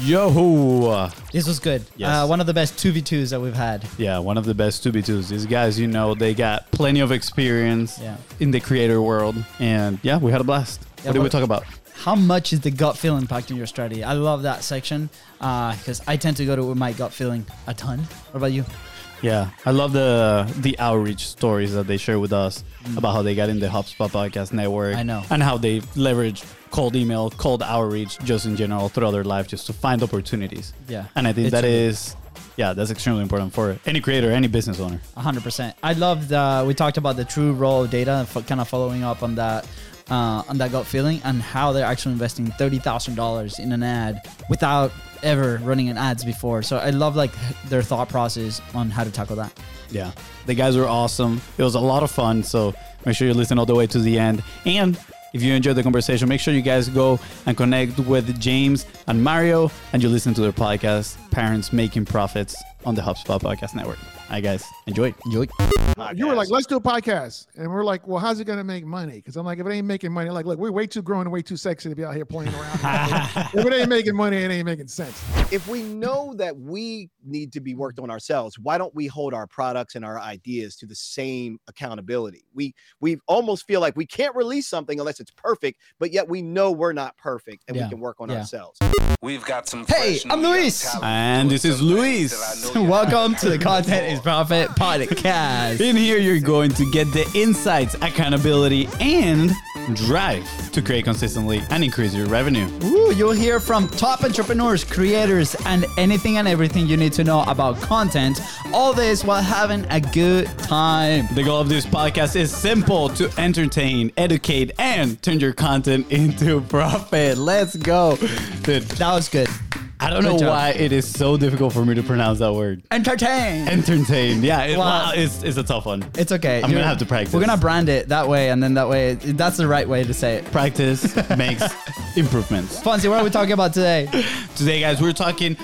Yo! This was good. Yes. Uh, one of the best 2v2s that we've had. Yeah, one of the best 2v2s. These guys, you know, they got plenty of experience Yeah. in the creator world. And yeah, we had a blast. Yeah, what did we talk about? How much is the gut feel impacting your strategy? I love that section because I tend to go to my gut feeling a ton. What about you? Yeah, I love the the outreach stories that they share with us about how they got in the HubSpot podcast network. Mm. I know. And how they leverage cold email, cold outreach, just in general throughout their life, just to find opportunities. Yeah. And I think It's that really- is, yeah, that's extremely important for any creator, any business owner. 100%. I love the, we talked about the true role of data, kind of following up on that. Uh, on that gut feeling and how they're actually investing thirty thousand dollars in an ad without ever running an ads before. So I love like their thought process on how to tackle that. Yeah, the guys were awesome. It was a lot of fun. So make sure you listen all the way to the end. And if you enjoyed the conversation, make sure you guys go and connect with James and Mario, and you listen to their podcast, Parents Making Profits, on the HubSpot Podcast Network. All right, guys, enjoy. Enjoy. You were like, let's do a podcast. And we're like, well, how's it going to make money? Because I'm like, if it ain't making money, like, look, we're way too grown and way too sexy to be out here playing around. if it ain't making money, it ain't making sense. if we know that we need to be worked on ourselves, why don't we hold our products and our ideas to the same accountability? We we almost feel like we can't release something unless it's perfect, but yet we know we're not perfect and Yeah, we can work on yeah. ourselves. We've got some. Hey, I'm new Luis. And this is some Luis. that I know you Welcome to the Content is Profit podcast. In here, you're going to get the insights, accountability, and drive to create consistently and increase your revenue. Ooh, you'll hear from top entrepreneurs, creators, and anything and everything you need to know about content. All this while having a good time. The goal of this podcast is simple to entertain, educate, and turn your content into profit. Let's go. Dude, That was good. I don't know why it is so difficult for me to pronounce that word. Entertain. Entertain. Yeah, it, Wow. wow, it's, it's a tough one. it's okay. I'm You're- gonna have to practice. We're gonna brand it that way, and then that way, that's the right way to say it. Practice makes improvements. Fonzie, what are we talking about today? Today, guys, we're talking.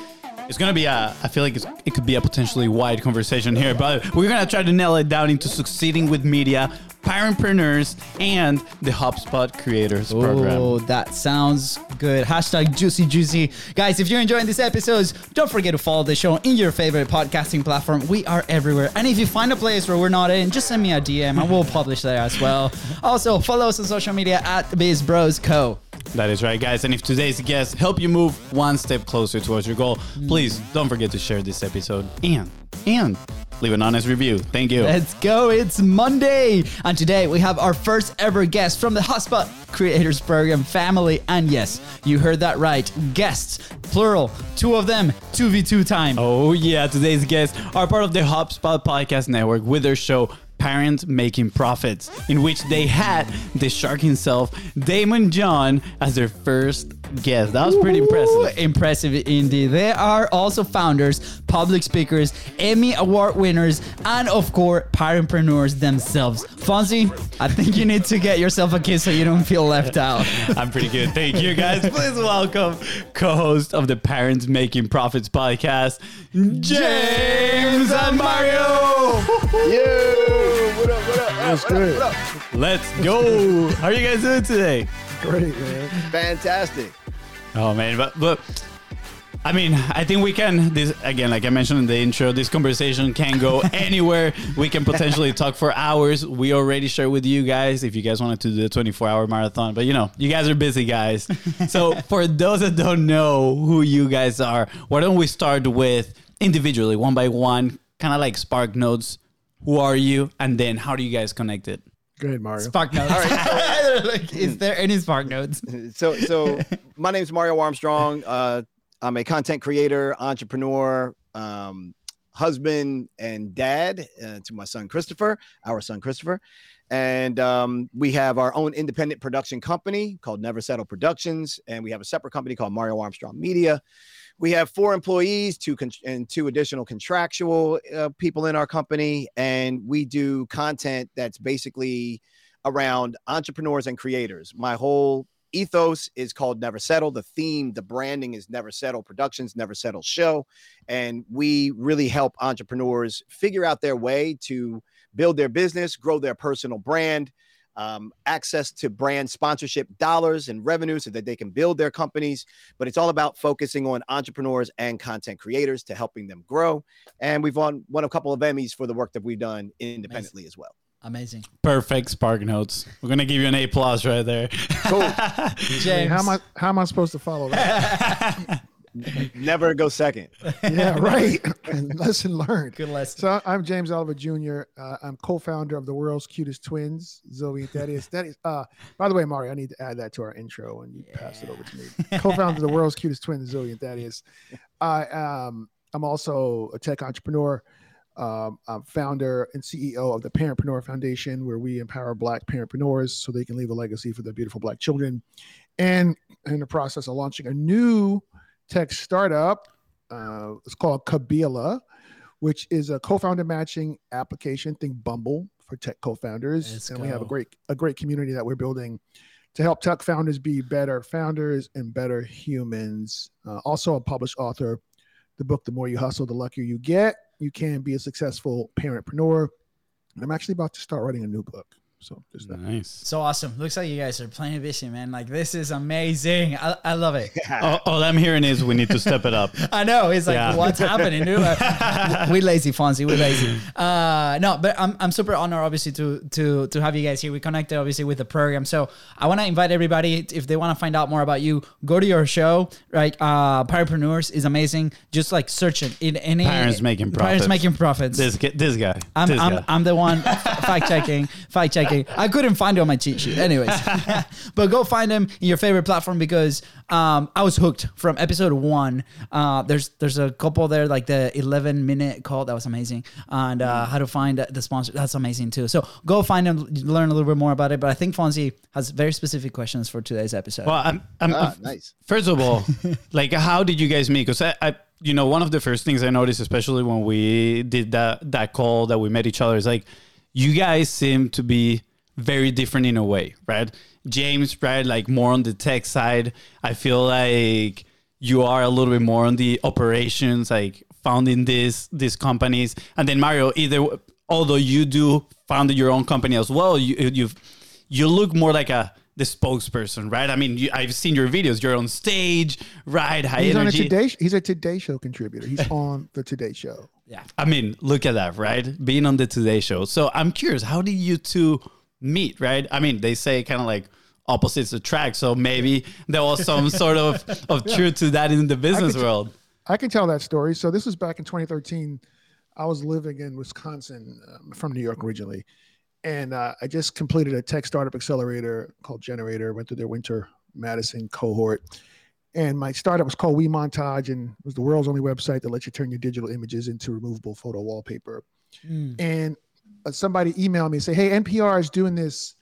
It's gonna be a. I feel like it's, it could be a potentially wide conversation here, but we're gonna try to nail it down into succeeding with media, parentpreneurs, and the HubSpot Creators Program. Oh, that sounds good. Hashtag juicy juicy. Guys, if you're enjoying these episodes, don't forget to follow the show in your favorite podcasting platform. We are everywhere. And if you find a place where we're not in, just send me a DM and we'll publish there as well. Also, follow us on social media at BizBrosCo. That is right, guys. And if today's guests help you move one step closer towards your goal, hmm. please don't forget to share this episode and and leave an honest review. Thank you. Let's go. It's Monday. And today we have our first ever guest from the HubSpot Creators Program family. And yes, you heard that right. Guests, plural, two of them, 2v2 time. Oh yeah, today's guests are part of the HubSpot Podcast Network with their show Parents Making Profits, in which they had the shark himself, Daymond John, as their first guest. That was pretty Ooh, impressive. Impressive indeed. They are also founders, public speakers, Emmy Award winners, and of course, parentpreneurs themselves. Fonzie, I think you need to get yourself a kiss so you don't feel left out. I'm pretty good. Thank you guys. Please welcome co-host of the Parents Making Profits podcast, James and Mario. Yeah, what up, what up? What up, what up? Let's go. How are you guys doing today? Great, man. Fantastic. Oh man, but but I mean, I think we can. This again, like I mentioned in the intro, this conversation can go anywhere. We can potentially talk for hours. We already shared with you guys if you guys wanted to do a 24 hour marathon, but you know, you guys are busy guys. So for those that don't know who you guys are, why don't we start with individually, one by one, kind of like spark notes. Who are you, and then how do you guys connect it? Go ahead, Mario. Spark notes. Like, is there any spark notes? So so my name's Mario Armstrong. Uh I'm a content creator, entrepreneur, um, husband and dad uh, to my son Christopher, our son Christopher. And um, we have our own independent production company called Never Settle Productions, and we have a separate company called Mario Armstrong Media. We have four employees, two con- and two additional contractual uh, people in our company, and we do content that's basically around entrepreneurs and creators. My whole ethos is called Never Settle. The theme, the branding is Never Settle Productions, Never Settle Show. And we really help entrepreneurs figure out their way to build their business, grow their personal brand, um, access to brand sponsorship dollars and revenue so that they can build their companies. But it's all about focusing on entrepreneurs and content creators to helping them grow. And we've won, won a couple of Emmys for the work that we've done independently as well. Amazing. Perfect Spark Notes. We're gonna give you an A plus right there. Cool. I James. how am I how am I supposed to follow that? Never go second. yeah, right. lesson learned. Good lesson. So I'm James Oliver Jr. Uh, I'm co-founder of the world's cutest twins, Zoe and Thaddeus. Thaddeus. Uh, by the way, Mario, I need to add that to our intro and you pass it over to me. Co-founder of the world's cutest twins, Zoe and Thaddeus. I um, I'm also a tech entrepreneur. Um, I'm founder and CEO of the Parentpreneur Foundation, where we empower Black parentpreneurs so they can leave a legacy for their beautiful Black children. And in the process of launching a new tech startup, uh, it's called Kabila, which is a co-founder matching application. Think Bumble for tech co-founders, Let's and we have a great a great community that we're building to help tech founders be better founders and better humans. Uh, also, a published author. The book, The More You Hustle, The Luckier You Get. You can be a successful parentpreneur. And I'm actually about to start writing a new book. So just that. nice. So awesome. Looks like you guys are plenty busy, man. Like this is amazing. I, I love it. All, all I'm hearing is we need to step it up. I know. It's like, Yeah. what's happening? dude? We lazy, Fonzie. We lazy. Uh, no, but I'm, I'm super honored, obviously, to to to have you guys here. We connected, obviously, with the program. So I want to invite everybody, if they want to find out more about you, go to your show. Right, uh, Parapreneurs is amazing. Just like search it in any Parents making profits. Parents making profits. This this guy. I'm, this I'm, guy. I'm the one fact checking, fact checking. I couldn't find it on my cheat sheet. Anyways, but go find him in your favorite platform because um, I was hooked from episode one. Uh, there's there's a couple there like the 11 minute call that was amazing, and uh, how to find the sponsor that's amazing too. So go find him, learn a little bit more about it. But I think Fonzie has very specific questions for today's episode. well, I'm, I'm, Ah, nice. First of all, like how did you guys meet? Because I, I, you know, one of the first things I noticed, especially when we did that that call that we met each other, is like you guys seem to be very different in a way, right? James, right, like more on the tech side. I feel like you are a little bit more on the operations, like founding this these companies, and then Mario. Either although you do founded your own company as well, you you've you look more like a the spokesperson, right? I mean, you, I've seen your videos. You're on stage, right? High He's on a energy. Today. He's a Today Show contributor. He's on the Today Show. Yeah. I mean, look at that, right? Being on the Today Show. So I'm curious, how did you two meet, right? I mean, they say kind of like opposites attract. So maybe there was some sort of of truth to that in the business could- world. I can tell that story. So this was back in 2013. I was living in Wisconsin um, from New York originally, and uh, I just completed a tech startup accelerator called gener8tor. Went through their winter Madison cohort, and my startup was called We Montage, and it was the world's only website that lets you turn your digital images into removable photo wallpaper. Mm. And uh, somebody emailed me and say, "Hey, NPR is doing this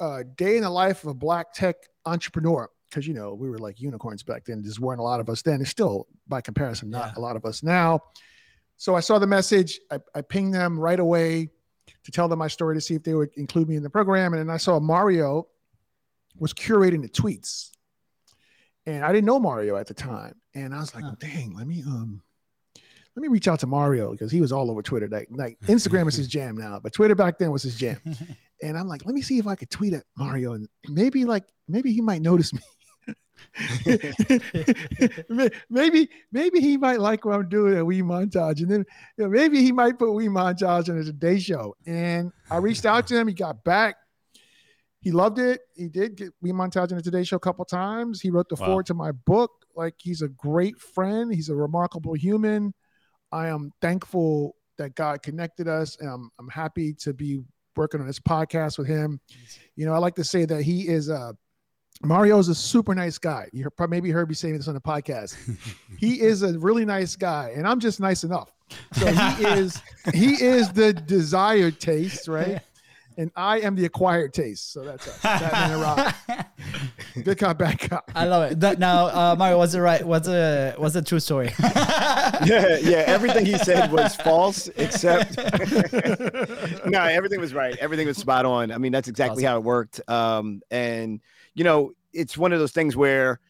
uh, day in the life of a black tech entrepreneur." Because you know we were like unicorns back then. There weren't a lot of us then. There's still, by comparison, not Yeah. a lot of us now. So I saw the message. I, I pinged them right away to tell them my story to see if they would include me in the program. And then I saw Mario was curating the tweets, and I didn't know Mario at the time. And I was like, Huh. "Dang, let me um." Let me reach out to Mario because he was all over Twitter. Like, like Instagram is his jam now, but Twitter back then was his jam. And I'm like, let me see if I could tweet at Mario and maybe like maybe he might notice me. Maybe maybe he might like what I'm doing at We Montage, and then you know, maybe he might put We Montage on the Today Show. And I reached out to him. He got back. He loved it. He did get We Montage on the Today Show a couple times. He wrote the Wow. forward to my book. Like he's a great friend. He's a remarkable human. I am thankful that God connected us, and I'm I'm happy to be working on this podcast with him. You know, I like to say that he is a Mario is a super nice guy. You maybe heard me saying this on the podcast. he is a really nice guy, and I'm just nice enough. So he is he is the desired taste, right? And I am the acquired taste. So that's us. Batman and Robin. Good cop, bad cop. I love it. That, now, uh, Mario, was it right? Was a was the true story? yeah, yeah. Everything he said was false, except no, everything was right. Everything was spot on. I mean, that's exactly Awesome. how it worked. Um, and you know, it's one of those things where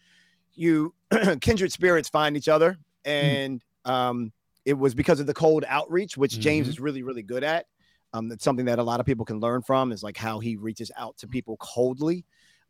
you kindred spirits find each other, and um, it was because of the cold outreach, which James Mhm. is really, really good at. Um, that's something that a lot of people can learn from is like how he reaches out to people coldly.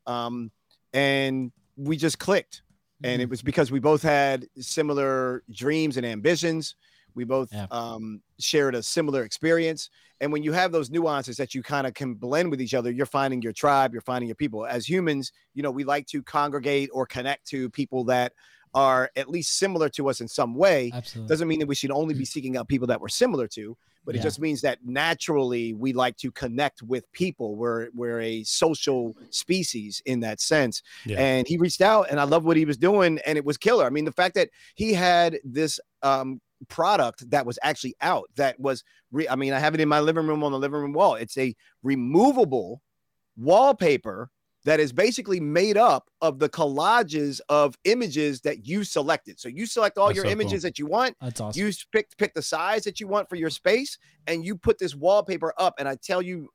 Um, and we just clicked. And it was because we both had similar dreams and ambitions. We both Yeah. um, shared a similar experience. And when you have those nuances that you kind of can blend with each other, you're finding your tribe, you're finding your people. As humans, you know, we like to congregate or connect to people that are at least similar to us in some way. Absolutely. Doesn't mean that we should only be seeking out people that we're similar to, but it just means that naturally we like to connect with people. We're we're a social species in that sense. Yeah. And he reached out, and I love what he was doing, and it was killer. I mean, the fact that he had this um, product that was actually out, that was, re- I mean, I have it in my living room on the living room wall. It's a removable wallpaper that is basically made up of the collages of images that you selected. So you select all That's your so images that you want. That's awesome. You pick pick the size that you want for your space, and you put this wallpaper up. And I tell you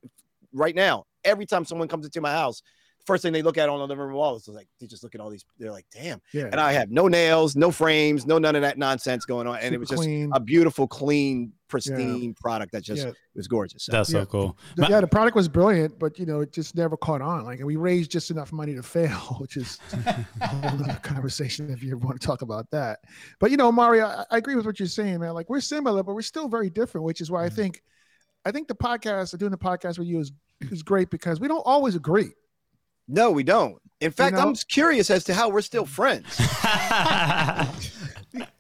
right now, every time someone comes into my house, first thing they look at on the living room wall is like they just look at all these. They're like, "Damn!" Yeah. And I have no nails, no frames, no none of that nonsense going on, and Super it was just clean. a beautiful, clean, pristine product that just Yeah. was gorgeous. So, That's Yeah. so cool. The- yeah, the product was brilliant, but you know, it just never caught on. Like, and we raised just enough money to fail, which is a whole other conversation if you want to talk about that. But you know, Mario, I, I agree with what you're saying, man. Like, we're similar, but we're still very different, which is why I Mm-hmm. think, I think the podcast, doing the podcast with you is is great because we don't always agree. No, we don't. In fact, know? I'm curious as to how we're still friends.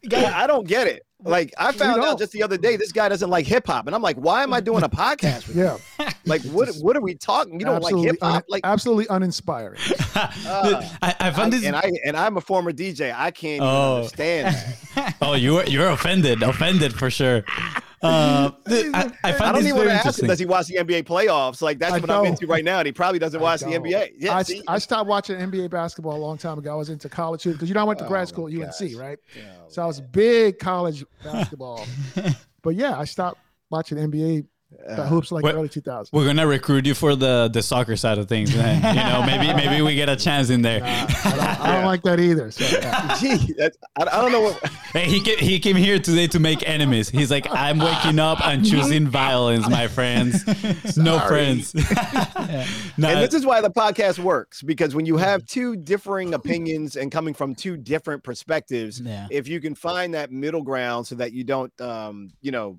Yeah, I don't get it. Like I found out just the other day, this guy doesn't like hip hop, and I'm like, why am I doing a podcast? With Yeah, you? Like, what what are we talking? You don't like absolutely, hip hop? un- Like, absolutely uninspiring. uh, I, I found I- this. and I and I'm a former DJ. I can't even Oh. understand. That. oh, you're you're offended, offended for sure. Uh, I, I I don't even want to ask him, does he watch the NBA playoffs? Like that's I what I'm into right now, and he probably doesn't watch the don't. NBA. Yeah, I. I stopped watching NBA basketball a long time ago. I was into college because you know I went to Oh, grad school at UNC, gosh. right? Yeah, So I was big college basketball. but yeah, I stopped watching NBA uh, hoops like What- early 2000s. We're gonna recruit you for the the soccer side of things. Then. You know, maybe maybe we get a chance in there. Nah, I, don't, I don't like that either. So, yeah. gee, that's, I, I don't know what. Hey, he came, he came here today to make enemies. He's like, I'm waking up and choosing violence, my friends. No Sorry. friends. No, and this is why the podcast works because when you have two differing opinions and coming from two different perspectives, Yeah. if you can find that middle ground so that you don't, um, you know,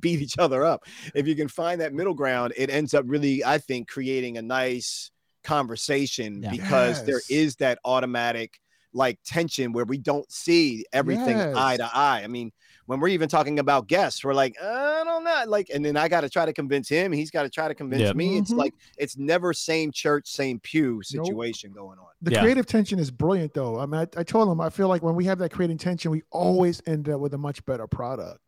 beat each other up, if you can find that middle ground, it ends up really, I think, creating a nice conversation Yeah. because there Yes. is that automatic like tension where we don't see everything eye to eye. I mean, when we're even talking about guests, we're like, I don't know, like, and then I got to try to convince him. He's got to try to convince Yeah. me. It's Mhm. like it's never same church, same pew Nope. situation going on. The Yeah. creative tension is brilliant, though. I mean, I, I told him I feel like when we have that creative tension, we always end up with a much better product.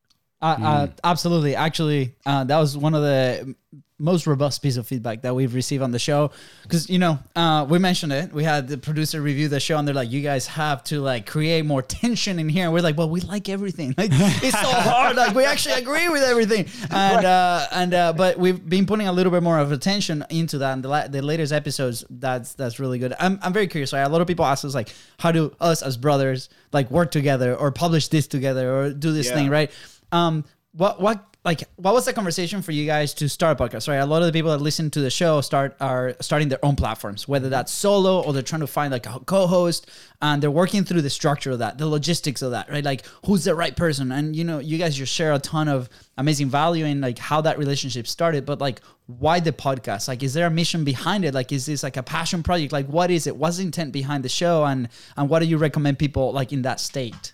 Uh, uh, absolutely. Actually, uh, that was one of the most robust piece of feedback that we've received on the show. Because you know, uh, we mentioned it. We had the producer review the show, and they're like, "You guys have to like create more tension in here." And we're like, "Well, we like everything. Like, it's so hard. Like, we actually agree with everything." And uh, and uh, but we've been putting a little bit more of attention into that. And the la- the latest episodes, that's that's really good. I'm I'm very curious. Right? A lot of people ask us like, "How do us as brothers like work together, or publish this together, or do this Yeah. thing?" Right? Um, what what like what was the conversation for you guys to start a podcast? Right, a lot of the people that listen to the show start are starting their own platforms, whether that's solo or they're trying to find like a co-host, and they're working through the structure of that, the logistics of that, right? Like who's the right person, and you know, you guys just share a ton of amazing value in like how that relationship started, but like why the podcast? Like, is there a mission behind it? Like, is this like a passion project? Like, what is it? What's the intent behind the show, and and what do you recommend people like in that state?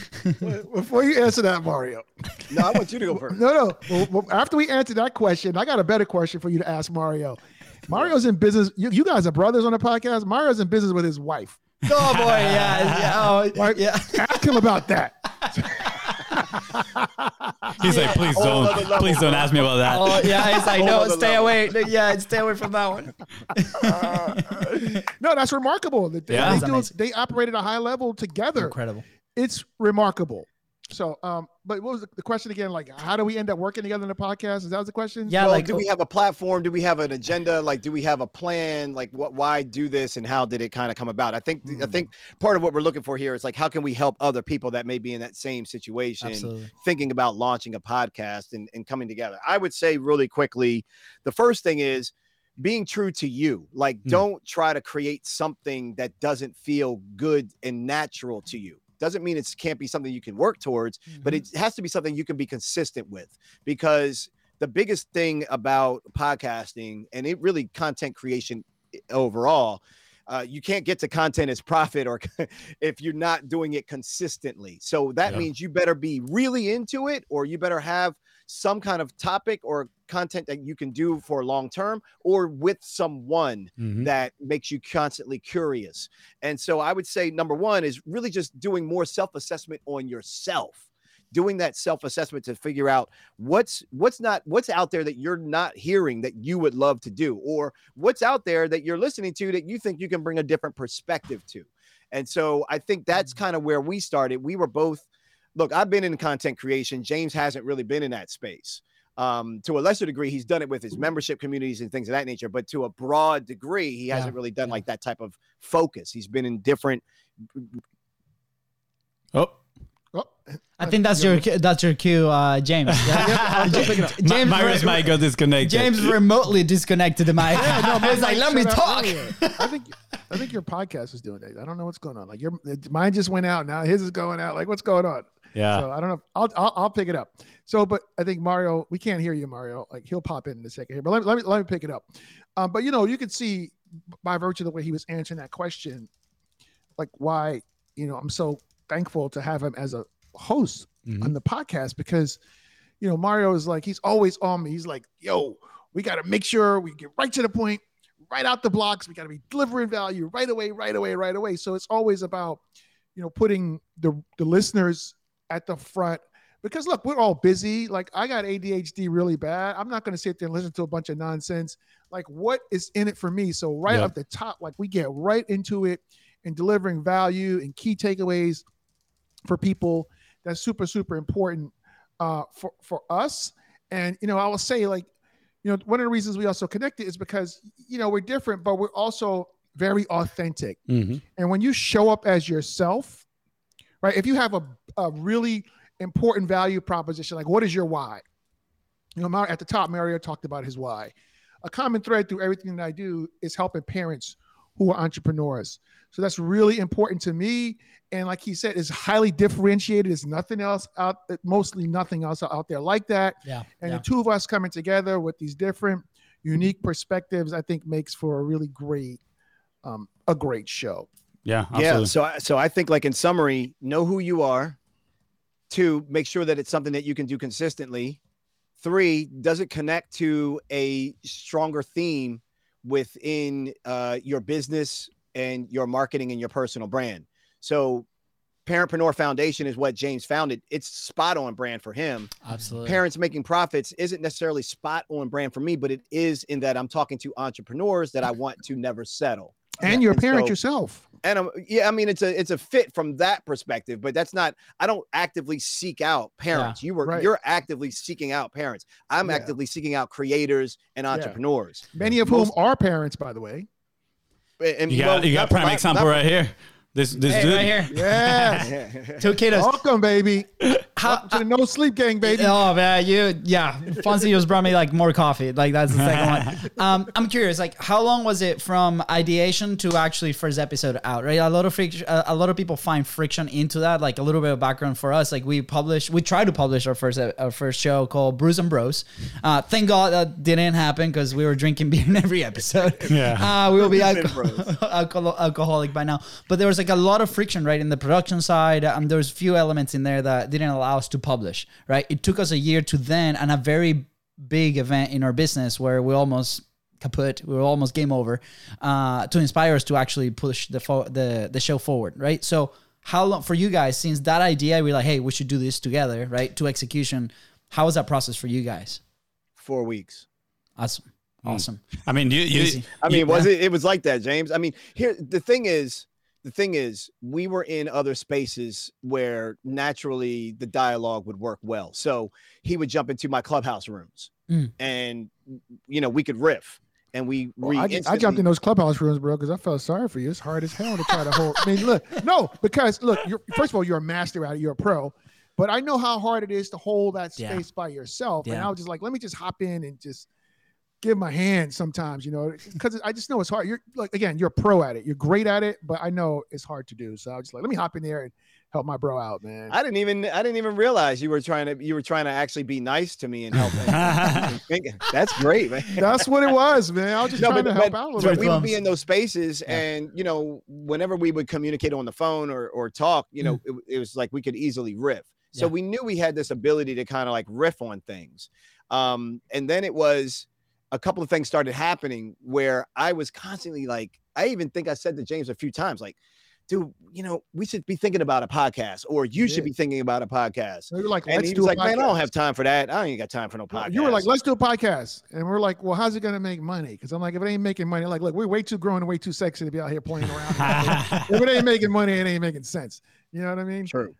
Before you answer that, Mario. No, I want you to go first. No, no. Well, well, after we answer that question, I got a better question for you to ask Mario. Mario's in business. You, you guys are brothers on the podcast. Mario's in business with his wife. Oh boy, yeah, yeah, oh, Like, yeah. Ask him about that. He's like, please Whole don't, other level, please don't ask me about that. Oh yeah, it's like oh, no, stay level. away. Yeah, stay away from that one. No, that's remarkable. They, Yeah. they, That's do, they operate at a high level together. Incredible. It's remarkable. So, um, but what was the, the question again? Like, how do we end up working together in the podcast? Is that the question? Yeah, well, like do we have a platform? Do we have an agenda? Like, do we have a plan? Like, what? Why do this? And how did it kind of come about? I think I Mm. think part of what we're looking for here is like, how can we help other people that may be in that same situation, absolutely. thinking about launching a podcast and, and coming together? I would say really quickly, the first thing is being true to you. Like, Mm. don't try to create something that doesn't feel good and natural to you. Doesn't mean it can't be something you can work towards, but Mm-hmm. it has to be something you can be consistent with because the biggest thing about podcasting and it really content creation overall uh, you can't get to content as profit or if you're not doing it consistently so that Yeah. means you better be really into it or you better have some kind of topic or content that you can do for long term or with someone Mhm. that makes you constantly curious. And so I would say number one is really just doing more self-assessment on yourself. Doing that self-assessment to figure out what's what's not what's out there that you're not hearing that you would love to do, or what's out there that you're listening to that you think you can bring a different perspective to. And so I think that's kind of where we started. We were both look, I've been in content creation. James hasn't really been in that space um, to a lesser degree, he's done it with his membership communities and things of that nature. But to a broad degree, he hasn't really done yeah. like that type of focus. He's been in different. Oh, Oh, I think that's your that's your cue, uh, James. I'll just pick it up. Ma- James, Mario's re- mic got disconnected. James remotely disconnected the mic. Yeah, no, He's like, let me talk. I think I think your podcast is doing that. I don't know what's going on. Like your mine just went out now. His is going out. Like what's going on? Yeah. So I don't know. I'll, I'll I'll pick it up. So, but I think Mario, we can't hear you, Mario. Like he'll pop in in a second here. But let me let me let me pick it up. Um, but you know, you can see by virtue of the way he was answering that question, like why you know I'm so thankful to have him as a host Mhm. on the podcast because you know Mario is like he's always on me. He's like, yo, we got to make sure we get right to the point, right out the blocks. We got to be delivering value right away, right away, right away. So it's always about you know putting the the listeners at the front because look, we're all busy. Like I got ADHD really bad. I'm not going to sit there and listen to a bunch of nonsense. Like what is in it for me? So right Yeah. up the top, like we get right into it and delivering value and key takeaways for people. That's super super important uh, for for us. And you know, I will say like, you know, one of the reasons we also connected is because you know we're different, but we're also very authentic. Mhm. And when you show up as yourself, right? If you have a, a really important value proposition, like what is your why? You know, at the top, Mario talked about his why. A common thread through everything that I do is helping parents who are entrepreneurs. So that's really important to me. And like he said, it's highly differentiated. There's nothing else out, mostly nothing else out there like that. Yeah. And yeah. the two of us coming together with these different, unique perspectives, I think makes for a really great, um, a great show. Yeah. Yeah. So I- so I think like in summary, know who you are. Two, make sure that it's something that you can do consistently. Three, does it connect to a stronger theme within uh, your business and your marketing and your personal brand? So, Parentpreneur Foundation is what James founded. It's spot on brand for him. Absolutely. Parents making profits isn't necessarily spot on brand for me, but it is in that I'm talking to entrepreneurs that I want to never settle. And you're a And parent so- yourself. And um, yeah, I mean it's a it's a fit from that perspective, but that's not. I don't actively seek out parents. You were right. you're actively seeking out parents. I'm Yeah. actively seeking out creators and entrepreneurs. Many of Most- whom are parents, by the way. And you got well, you got prime not- example not- right here. This this Hey, dude. right here. Yeah. Two kiddos. Welcome, baby. How, Welcome to the no sleep gang, baby. Oh man, you yeah. Fonzie just brought me like more coffee. Like that's the second one. Um, I'm curious, like how long was it from ideation to actually first episode out? Right, a lot of friction. A, a lot of people find friction into that. Like a little bit of background for us. Like we published, we tried to publish our first our first show called Brews and Bros. Uh, thank God that didn't happen because we were drinking beer in every episode. Yeah. uh, we will be Brews alco- alcohol- alcoholic by now. But there was like a lot of friction, right, in the production side. Um, there was few elements in there that didn't allow us to publish, right? It took us a year to then, and a very big event in our business where we almost kaput, we were almost game over, uh, to inspire us to actually push the fo- the the show forward, right? So how long for you guys since that idea we're like, hey, we should do this together, right? To execution. How was that process for you guys? Four weeks. Awesome, awesome. I mean, you you. I mean, you- was it? It was like that, James. I mean, here the thing is, the thing is, we were in other spaces where naturally the dialogue would work well. So he would jump into my clubhouse rooms, Mm. and you know we could riff, and we. Well, we I, I jumped in those clubhouse rooms, bro, because I felt sorry for you. It's hard as hell to try to hold. I mean, look, no, because look, you're first of all, you're a master at it. You're a pro, but I know how hard it is to hold that Yeah. space by yourself. And I was just like, let me just hop in and just give my hand sometimes, you know, because I just know it's hard. You're like, again, you're a pro at it. You're great at it, but I know it's hard to do. So I was just like, let me hop in there and help my bro out, man. I didn't even I didn't even realize you were trying to you were trying to actually be nice to me and help. me. That's great, man. That's what it was, man. I was just No, trying but- to help but- out a but little we would be in those spaces, Yeah. and you know, whenever we would communicate on the phone or or talk, you know, it, it was like we could easily riff. So Yeah. we knew we had this ability to kind of like riff on things. Um, and then it was a couple of things started happening where I was constantly like, I even think I said to James a few times, like, dude, you know, we should be thinking about a podcast, or you should be thinking about a podcast. So you're like, And let's do like, man, I don't have time for that. I ain't got time for no podcast. You were like, let's do a podcast. And we're like, well, how's it going to make money? Because I'm like, if it ain't making money, like, look, we're way too grown and way too sexy to be out here playing around. if it ain't making money, it ain't making sense. You know what I mean? True.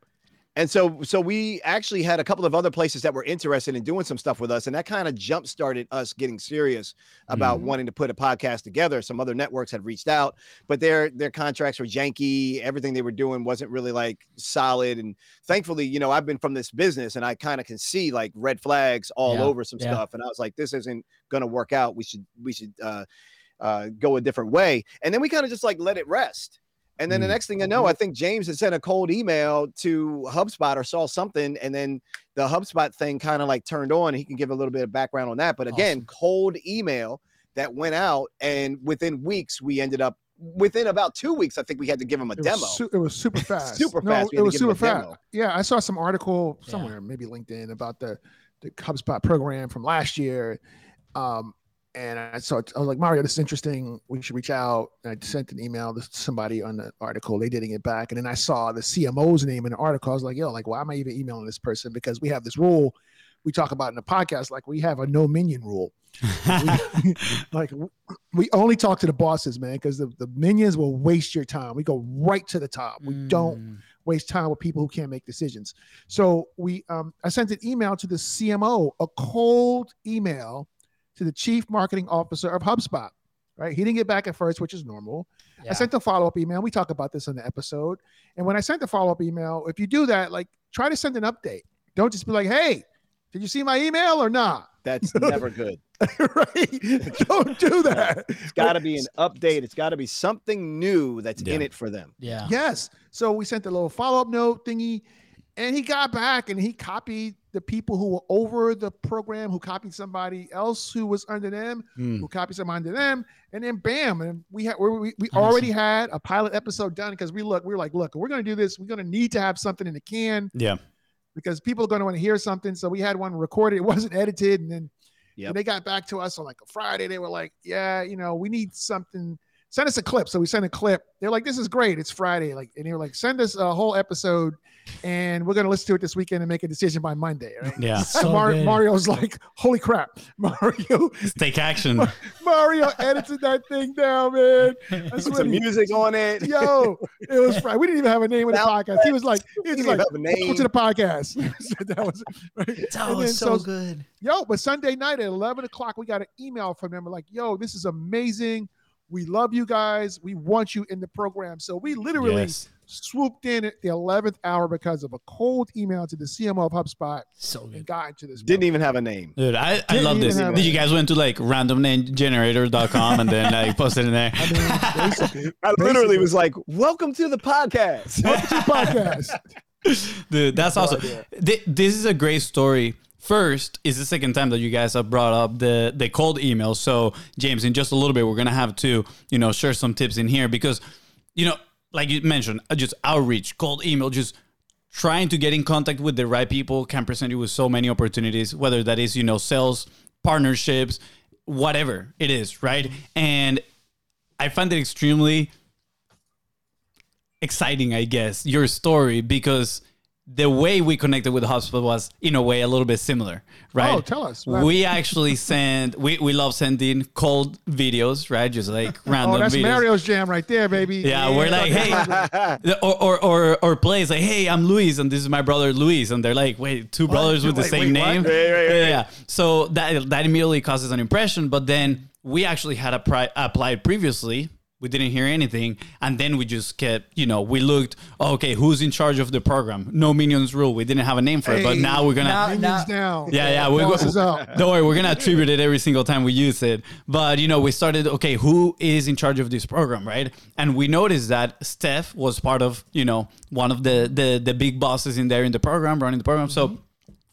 And so, so we actually had a couple of other places that were interested in doing some stuff with us, and that kind of jump started us getting serious about Mhm. wanting to put a podcast together. Some other networks had reached out, but their their contracts were janky. Everything they were doing wasn't really like solid. And thankfully, you know, I've been from this business, and I kind of can see like red flags all Yeah, over some yeah. stuff. And I was like, this isn't gonna work out. We should we should uh, uh, go a different way. And then we kind of just like let it rest. And then the Mm. next thing I know, I think James had sent a cold email to HubSpot or saw something, and then the HubSpot thing kind of like turned on. He can give a little bit of background on that. But again, Awesome. cold email that went out, and within weeks, we ended up within about two weeks. I think we had to give him a It demo. was, su- it was super fast. Super No, fast. We it was give 'em a super fast. demo. Yeah, I saw some article Yeah. somewhere, maybe LinkedIn, about the the HubSpot program from last year. Um, and I saw, I was like, Mario, this is interesting. We should reach out. And I sent an email to somebody on the article. They didn't get back. And then I saw the CMO's name in the article. I was like, yo, like, why am I even emailing this person? Because we have this rule we talk about in the podcast. Like, we have a no minion rule. We- like, we only talk to the bosses, man, because the, the minions will waste your time. We go right to the top. We don't Mm. waste time with people who can't make decisions. So we, um, I sent an email to the CMO, a cold email to the chief marketing officer of HubSpot. Right, he didn't get back at first, which is normal. I sent a follow up email. We talk about this in the episode. And when I sent the follow up email, if you do that, like try to send an update. Don't just be like, "Hey, did you see my email or not?" That's never good. right? Don't do that. It's got to be an update. It's got to be something new that's in it for them. Yeah. Yes. So we sent a little follow up note thingy, and he got back and he copied the people who were over the program, who copied somebody else who was under them, Hmm. who copied somebody under them, and then bam, and we had we, we, already had a pilot episode done because we look we were like, look, we're gonna do this. We're gonna need to have something in the can Yeah. because people are going to want to hear something. So we had one recorded. It wasn't edited, and then Yep. when they got back to us on like a Friday. They were like, "Yeah, you know, we need something. Send us a clip." So we sent a clip. They're like, "This is great. It's Friday." Like, and they were like, "Send us a whole episode, and we're gonna listen to it this weekend and make a decision by Monday." Right? Yeah. So Mar- Mario's like, "Holy crap, Mario!" Take action. Mario edited that thing down, man. I Put swear some to music on it. Yo, it was Friday. We didn't even have a name of the podcast. He was like, he was just like, even a welcome name. to the podcast. So that was right. That was then so good. Yo, but Sunday night at 11 o'clock, we got an email from them like, yo, this is amazing. We love you guys. We want you in the program. So we literally Yes. swooped in at the 11th hour because of a cold email to the CMO of HubSpot So and got into this. Didn't even have a name. Dude, I, I love this. Did you guys went to like randomnamegenerator.com and then like posted in there? I mean, basically, I literally was like, "Welcome to the podcast." welcome to the podcast. Dude, that's No awesome. idea. Th- This is a great story. First, is the second time that you guys have brought up the the cold email. So, James, in just a little bit, we're gonna have to, you know, share some tips in here because, you know, like you mentioned, uh, just outreach, cold email, just trying to get in contact with the right people can present you with so many opportunities, whether that is, you know, sales, partnerships, whatever it is, right? And I find it extremely exciting, I guess, your story because the way we connected with the HubSpot was in a way a little bit similar, right? Oh, tell us. We actually send we, we love sending cold videos, right? Just like random Oh, that's videos. Mario's jam right there, baby. Yeah, we're like, hey, or, or or or plays like, hey, I'm Luis, and this is my brother Luis, and they're like, wait, two brothers with the same wait, name. Right, right, right. Yeah, yeah. So that that immediately causes an impression, but then we actually had a pri- applied previously. We didn't hear anything, and then we just kept, you know, we looked. oh, okay, who's in charge of the program? No minions rule. We didn't have a name for it, but now we're gonna. now- Minions down. Yeah, yeah. We, Boss is out. don't worry, we're gonna attribute it every single time we use it. But you know, we started. Okay, who is in charge of this program, right? And we noticed that Steph was part of, you know, one of the the the big bosses in there in the program, running the program. So. Mm-hmm.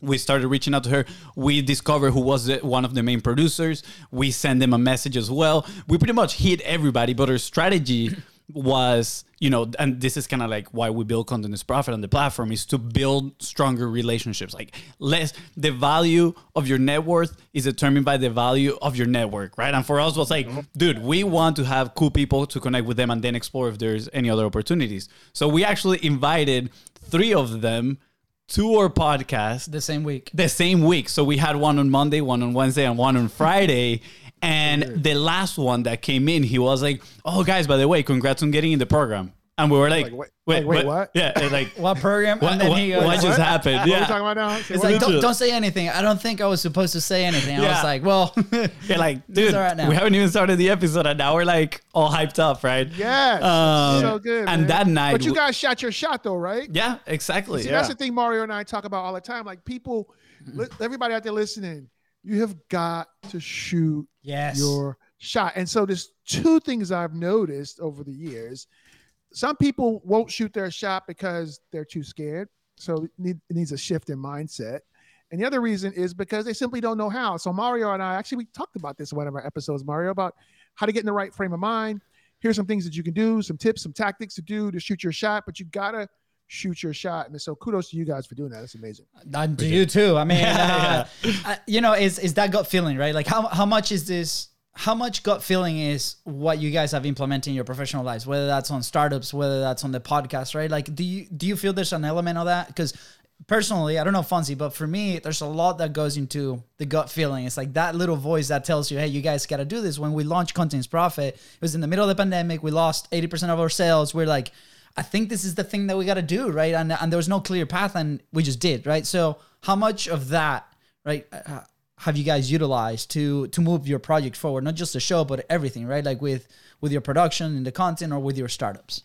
We started reaching out to her. We discovered who was the, one of the main producers. We sent them a message as well. We pretty much hit everybody, but our strategy was, you know, and this is kind of like why we build content as profit on the platform is to build stronger relationships. Like less the value of your net worth is determined by the value of your network, right? And for us was like, mm-hmm. dude, we want to have cool people to connect with them and then explore if there's any other opportunities. So we actually invited three of them to our podcast the same week. the same week. So we had one on Monday, one on Wednesday, and one on Friday. And the last one that came in, he was like, "Oh, guys, by the way, congrats on getting in the program." And we were like, Like, wait- "Wait, like, wait, what? Yeah, like What program? what, and then what, he goes, what just happened? Yeah. What are we talking about now? Say It's like, don't, don't say anything. I don't think I was supposed to say anything. I was like, well, You're like, dude, all right now. we haven't even started the episode, and now we're like all hyped up, right? Yes. Um, so good. and man. that night But you guys shot your shot though, right? Yeah, exactly. See, Yeah. that's the thing Mario and I talk about all the time. Like people, everybody out there listening, you have got to shoot yes. your shot. And so there's two things I've noticed over the years. Some people won't shoot their shot because they're too scared. So it, need, it needs a shift in mindset. And the other reason is because they simply don't know how. So Mario and I actually we talked about this in one of our episodes, Mario, about how to get in the right frame of mind. Here's some things that you can do, some tips, some tactics to do to shoot your shot, but you gotta shoot your shot. And so kudos to you guys for doing that. It's amazing. And to you too. I mean, Yeah, uh, uh, you know, is is that gut feeling, right? Like how how much is this? How much gut feeling is what you guys have implemented in your professional lives? Whether that's on startups, whether that's on the podcast, right? Like, do you do you feel there's an element of that? Because personally, I don't know Fonzie, but for me, there's a lot that goes into the gut feeling. It's like that little voice that tells you, "Hey, you guys got to do this." When we launched Contents Profit, it was in the middle of the pandemic. We lost eighty percent of our sales. We're like, I think this is the thing that we got to do, right? And and there was no clear path, and we just did, right? So how much of that, right? Uh, have you guys utilized to to move your project forward not just the show but everything right like with with your production and the content or with your startups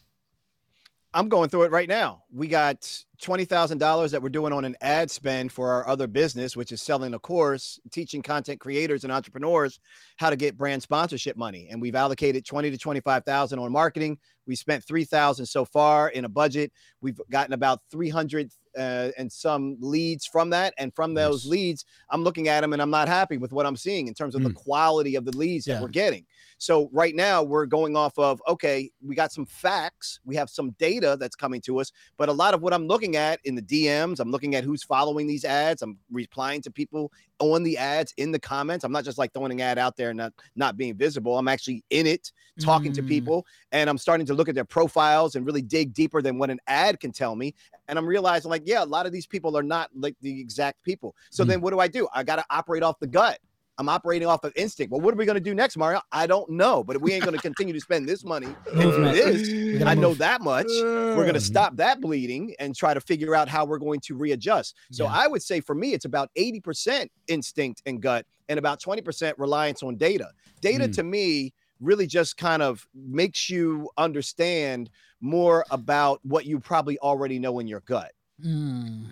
I'm going through it right now. We got twenty thousand dollars that we're doing on an ad spend for our other business, which is selling a course teaching content creators and entrepreneurs how to get brand sponsorship money. And we've allocated twenty to twenty-five thousand on marketing. We spent three thousand so far in a budget. We've gotten about three hundred uh, and some leads from that. And from those leads, I'm looking at them and I'm not happy with what I'm seeing in terms of the quality of the leads Yeah. that we're getting. So right now we're going off of okay, we got some facts, we have some data that's coming to us, but a lot of what I'm looking at in the DMs, I'm looking at who's following these ads, I'm replying to people on the ads in the comments. I'm not just like throwing an ad out there and not not being visible. I'm actually in it, talking to Mm. people, and I'm starting to look at their profiles and really dig deeper than what an ad can tell me. And I'm realizing like, yeah, a lot of these people are not like the exact people. So Mm. then what do I do? I got to operate off the gut. I'm operating off of instinct. Well, what are we going to do next, Mario? I don't know, but we ain't going to continue to spend this money and do this. I know that much. We're going to stop that bleeding and try to figure out how we're going to readjust. So Yeah. I would say for me, it's about 80% instinct and gut and about 20% reliance on data. Data Mm. to me really just kind of makes you understand more about what you probably already know in your gut. Mm.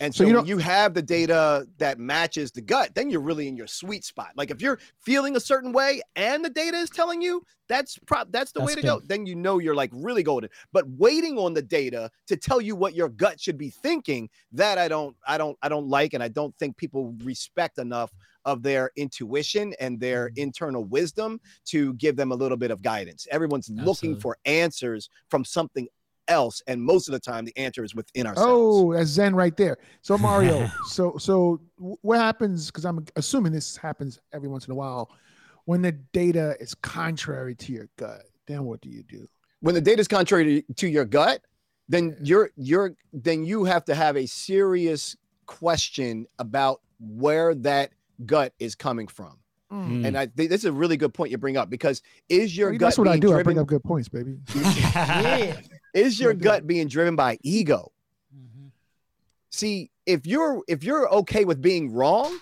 And So so, you you have the data that matches the gut, then you're really in your sweet spot. Like if you're feeling a certain way and the data is telling you that's pro- that's the way That's to go, then you know you're like really golden. But waiting on the data to tell you what your gut should be thinking, that I don't I don't I don't like and I don't think people respect enough of their intuition and their Mm. internal wisdom to give them a little bit of guidance. Everyone's looking for answers from something else and most of the time the answer is within ourselves. Oh, that's Zen right there. So Mario, so so what happens? Because I'm assuming this happens every once in a while. When the data is contrary to your gut, then what do you do? when the data is contrary to, to your gut, then you're you're then you have to have a serious question about where that gut is coming from. Mm. And I think this is a really good point you bring up because is your gut That's what I do. I bring up good points, baby. yeah. Is your gut being driven by ego? Mhm. See, if you're if you're okay with being wrong,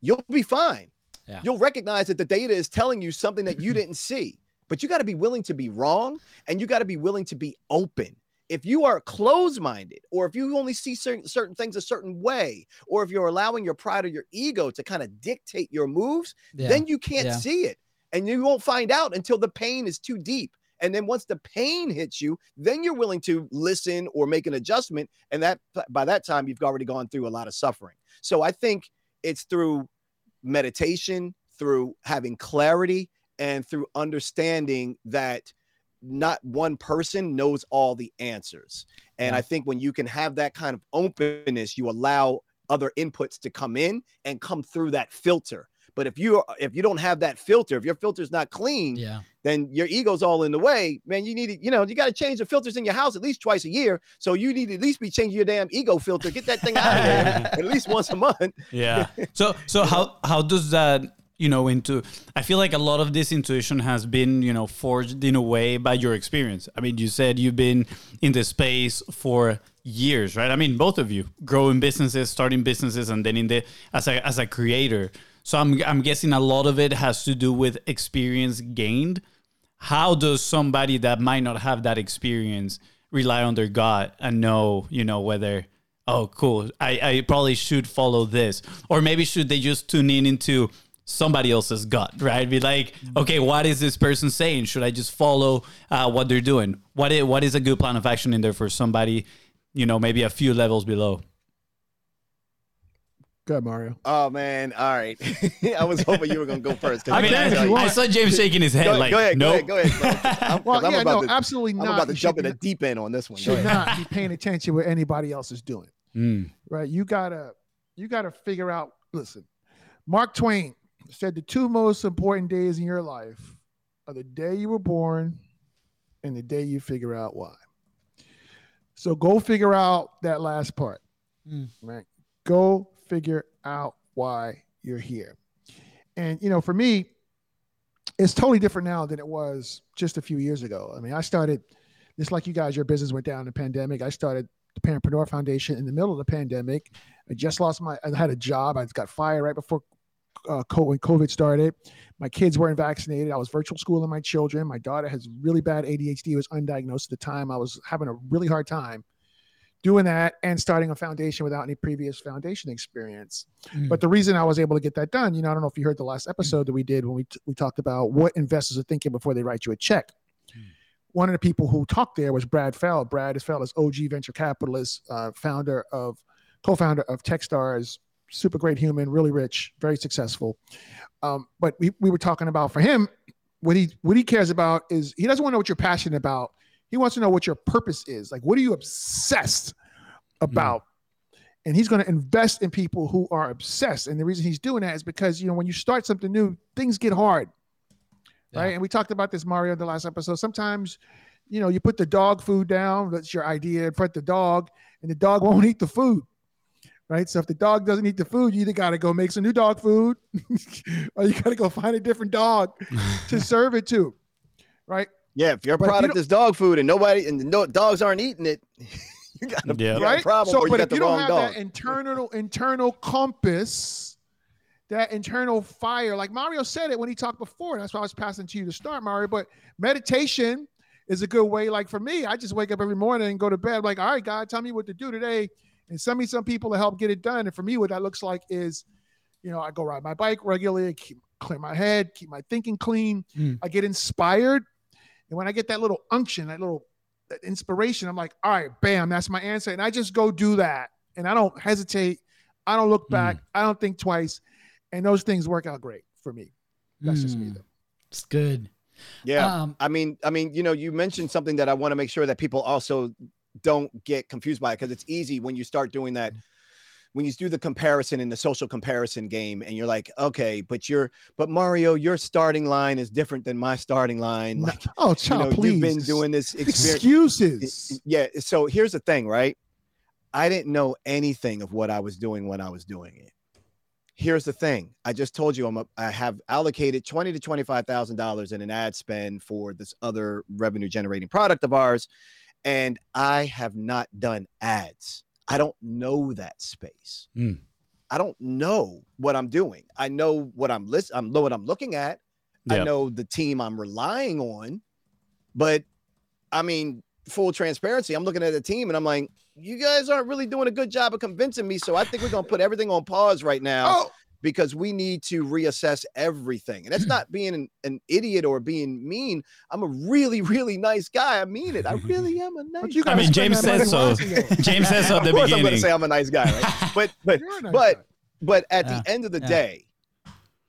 you'll be fine. Yeah. You'll recognize that the data is telling you something that you didn't see. But you got to be willing to be wrong and you got to be willing to be open. If you are closed-minded or if you only see certain certain things a certain way or if you're allowing your pride or your ego to kind of dictate your moves, Yeah. then you can't Yeah. see it and you won't find out until the pain is too deep and then once the pain hits you then you're willing to listen or make an adjustment. And that by that time you've already gone through a lot of suffering. So i think it's through meditation through having clarity and through understanding that not one person knows all the answers. And i think when you can have that kind of openness you allow other inputs to come in and come through that filter but if you if you don't have that filter if your filter's not clean yeah. then your ego's all in the way. Man you need to you know you got to change the filters in your house at least twice a year. So you need to at least be changing your damn ego filter. Get that thing out of there at least once a month. Yeah. So so how how does that you know into i feel like a lot of this intuition has been you know forged in a way by your experience. I mean you said you've been in the space for years right? I mean both of you growing businesses starting businesses and then in the as a as a creator so i'm i'm guessing a lot of it has to do with experience gained. How does somebody that might not have that experience rely on their gut and know you know whether oh cool i, I probably should follow this? Or maybe should they just tune in into somebody else's gut right? Be like okay what is this person saying? Should i just follow uh, what they're doing? What is, what is a good plan of action in there for somebody you know maybe a few levels below Good, Mario. oh man all right i was hoping you were gonna go first. i mean can can't if I, you I saw james shaking his head Go, like go ahead, no go ahead, go ahead. bro. I'm, 'cause Well, I'm yeah, about no, to, absolutely not. I'm about to You jump in the deep end on this one. Go should not be paying attention what anybody else is doing. Mm, Right? You gotta you gotta figure out. Listen, Mark Twain said the two most important days in your life are the day you were born and the day you figure out why. So go figure out that last part. Mm. Right? Go figure out why you're here. And you know, for me, it's totally different now than it was just a few years ago. I mean, I started just like you guys, your business went down in the pandemic. I started the Parentpreneur Foundation in the middle of the pandemic. I just lost my, I had a job. I got fired right before uh, when COVID started. My kids weren't vaccinated. I was virtual schooling my children. My daughter has really bad ADHD. It was undiagnosed at the time. I was having a really hard time doing that and starting a foundation without any previous foundation experience. Mm. But the reason I was able to get that done, you know, I don't know if you heard the last episode that we did when we t- we talked about what investors are thinking before they write you a check. One of the people who talked there was Brad Feld. Brad is Feld is OG venture capitalist, uh, founder of co-founder of TechStars, super great human, really rich, very successful. Um, but we, we were talking about for him, what he what he cares about is he doesn't want to know what you're passionate about. He wants to know what your purpose is. Like, what are you obsessed hmm. about? And he's going to invest in people who are obsessed. And the reason he's doing that is because you know when you start something new, things get hard, right? And we talked about this Mario in the last episode. Sometimes, you know, you put the dog food down. That's your idea. Put the dog, and the dog won't eat the food right? So if the dog doesn't eat the food, you either got to go make some new dog food, or you got to go find a different dog to serve it to, right? Yeah, if your But if you product is dog food and nobody and no dogs aren't eating it, you got a, Yeah. you got a problem so, or you but got if the you don't have dog. that internal internal compass, that internal fire, like Mario said it when he talked before, that's why I was passing to you to start, Mario. But meditation is a good way. Like for me, I just wake up every morning and go to bed. Like, all right, God, tell me what to do today, and send me some people to help get it done. And for me, what that looks like is, you know, I go ride my bike regularly, keep clear my head, keep my thinking clean. Mm. I get inspired, and when I get that little unction, that little that inspiration, I'm like, all right, bam, that's my answer. And I just go do that. And I don't hesitate. I don't look back. I don't think twice. And those things work out great for me. That's just me Mm. though. It's good. yeah. Um, I mean, I mean, you know, you mentioned something that I want to make sure that people also don't get confused by it because it's easy when you start doing that when you do the comparison in the social comparison game and you're like okay but you're but mario your starting line is different than my starting line No- like oh, you child, know, please. you've been doing this experience excuses. yeah so here's the thing right i didn't know anything of what i was doing when i was doing it here's the thing i just told you i'm a, i have allocated 20 to 25 thousand dollars in an ad spend for this other revenue generating product of ours and i have not done ads i don't know that space Mm. i don't know what i'm doing i know what i'm list i know what i'm looking at i know the team i'm relying on but I mean, full transparency, I'm looking at the team and I'm like, you guys aren't really doing a good job of convincing me. So I think we're going to put everything on pause right now Oh, because we need to reassess everything. And that's not being an, an idiot or being mean. I'm a really, really nice guy. I mean it. I really am a nice guy. I mean, James that money said so. James says so at the of course, I'm going to say I'm a nice guy, right? But, but, nice but guy. but at Yeah. the end of the Yeah. day,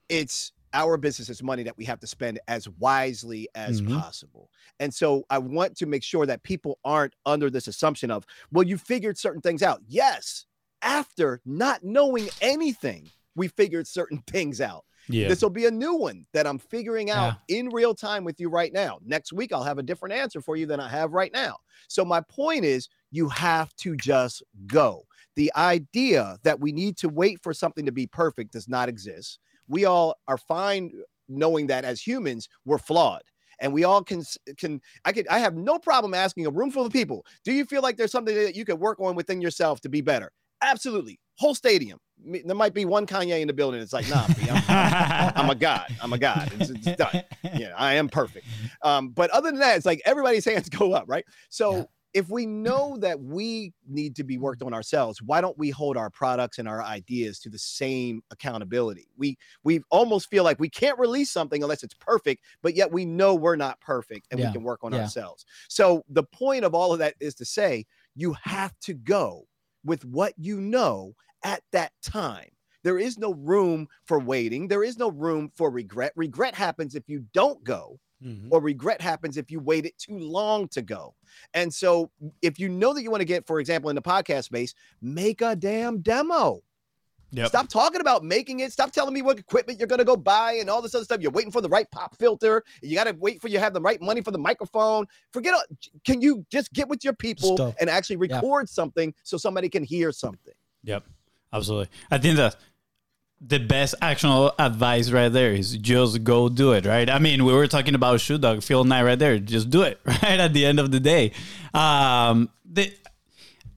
it's our business is money that we have to spend as wisely as Mhm. possible. And so I want to make sure that people aren't under this assumption of, well, you figured certain things out. Yes, after not knowing anything, we figured certain things out. Yeah. This will be a new one that I'm figuring out in real time with you right now. Next week, I'll have a different answer for you than I have right now. So, my point is, you have to just go. The idea that we need to wait for something to be perfect does not exist. We all are fine knowing that as humans, we're flawed. And we all can can I could I have no problem asking a room full of people, do you feel like there's something that you could work on within yourself to be better? Absolutely. Whole stadium. There might be one Kanye in the building. It's like, nah, I'm, I'm a god. I'm a god. It's, it's done. Yeah, I am perfect. Um, but other than that, it's like everybody's hands go up, right? So Yeah. if we know that we need to be worked on ourselves, why don't we hold our products and our ideas to the same accountability? We we almost feel like we can't release something unless it's perfect, but yet we know we're not perfect and Yeah, we can work on yeah. ourselves. So the point of all of that is to say you have to go with what you know at that time. There is no room for waiting. There is no room for regret. Regret happens if you don't go, Mhm. or regret happens if you waited too long to go. And so, if you know that you want to get, for example, in the podcast space, make a damn demo. Yep. Stop talking about making it. Stop telling me what equipment you're going to go buy and all this other stuff. You're waiting for the right pop filter. You got to wait for you have the right money for the microphone. Forget. all- Can you just get with your people Stop. and actually record something so somebody can hear something? Yep, absolutely. I think that the best actionable advice right there is just go do it. Right. I mean, we were talking about shoe dog, Phil Knight, right there. Just do it. Right at the end of the day, um, the,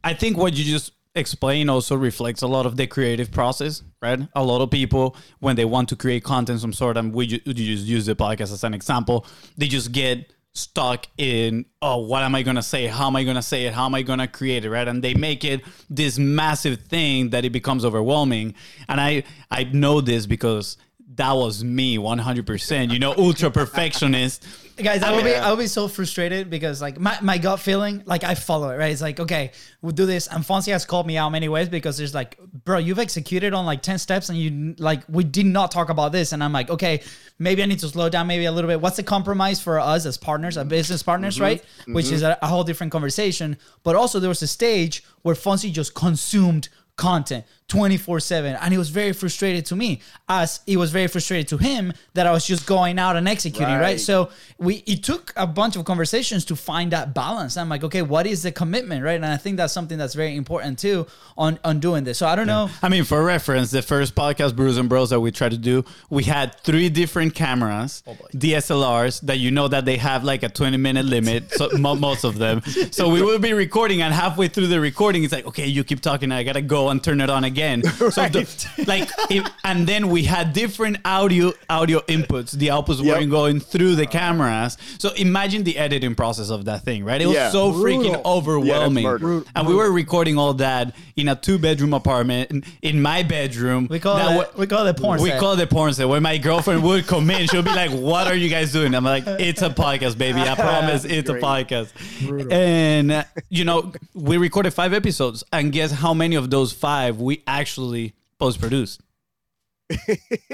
I think what you just explained also reflects a lot of the creative process. Right. A lot of people when they want to create content some sort, and we ju- just use the podcast as an example, they just get stuck in oh what am i going to say? How am i going to say it? How am i going to create it right? And they make it this massive thing that it becomes overwhelming. And i i know this because that was me 100% you know ultra perfectionist. Guys i will be i will be so frustrated because like my, my gut feeling like i follow it right? It's like okay we'll do this. And fonzie has called me out many ways because there's like bro you've executed on like 10 steps and you like we did not talk about this. And i'm like okay maybe i need to slow down maybe a little bit. What's the compromise for us as partners as business partners mm-hmm. right? Which is mm-hmm. a, a whole different conversation. But also there was a stage where fonzie just consumed content 24 7 and it was very frustrated to me. As it was very frustrated to him that i was just going out and executing right, Right. so we it took a bunch of conversations to find that balance. I'm like okay what is the commitment right? And i think that's something that's very important too on on doing this. So i don't know. I mean, for reference, the first podcast, Brews and Bros, that we tried to do, we had three different cameras, oh, DSLRs, that you know that they have like a 20 minute limit, so most of them. So we will be recording, and halfway through the recording, it's like, okay, you keep talking, I gotta go and turn it on again. So, the, like, if, and then we had different audio audio inputs. The outputs Yep. weren't going through the cameras. So imagine the editing process of that thing, right? It was Yeah. so freaking Brutal. overwhelming. murder. Brutal. and we were recording all that in a two bedroom apartment in, in my bedroom. we call That it we call it porn set. we set. call it porn set. When my girlfriend would come in, she'll be like, "What are you guys doing?" I'm like, "It's a podcast, baby. I promise, it's a podcast." Brutal. And uh, you know, we recorded five episodes, and guess how many of those five we actually post produced?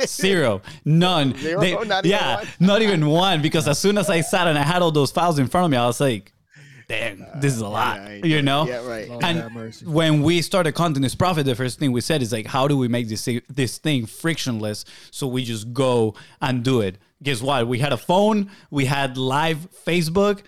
Zero, none. Zero? Not even yeah, one? not even one. Because as soon as I sat and I had all those files in front of me, I was like, damn, uh, this is a lot, Yeah, you know? Yeah, right. Lord And have when we started content is profit, the first thing we said is like, how do we make this thing- this thing frictionless? So we just go and do it. Guess what? We had a phone, we had live Facebook,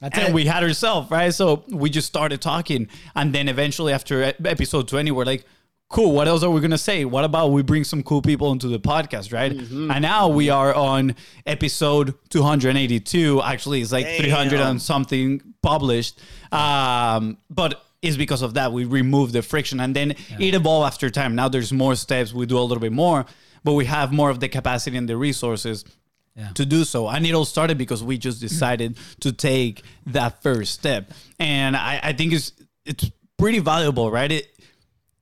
That's and it. we had ourselves, right? So we just started talking, and then eventually after episode twenty, we're like. Cool. What else are we gonna say? What about we bring some cool people into the podcast, right? And now we are on episode 282. Actually, it's like Damn. 300 and something published. Um, but it's because of that we remove the friction, and then it evolved after time. Now there's more steps. We do a little bit more, but we have more of the capacity and the resources Yeah. to do so. And it all started because we just decided to take that first step. And I, I think it's it's pretty valuable, right? It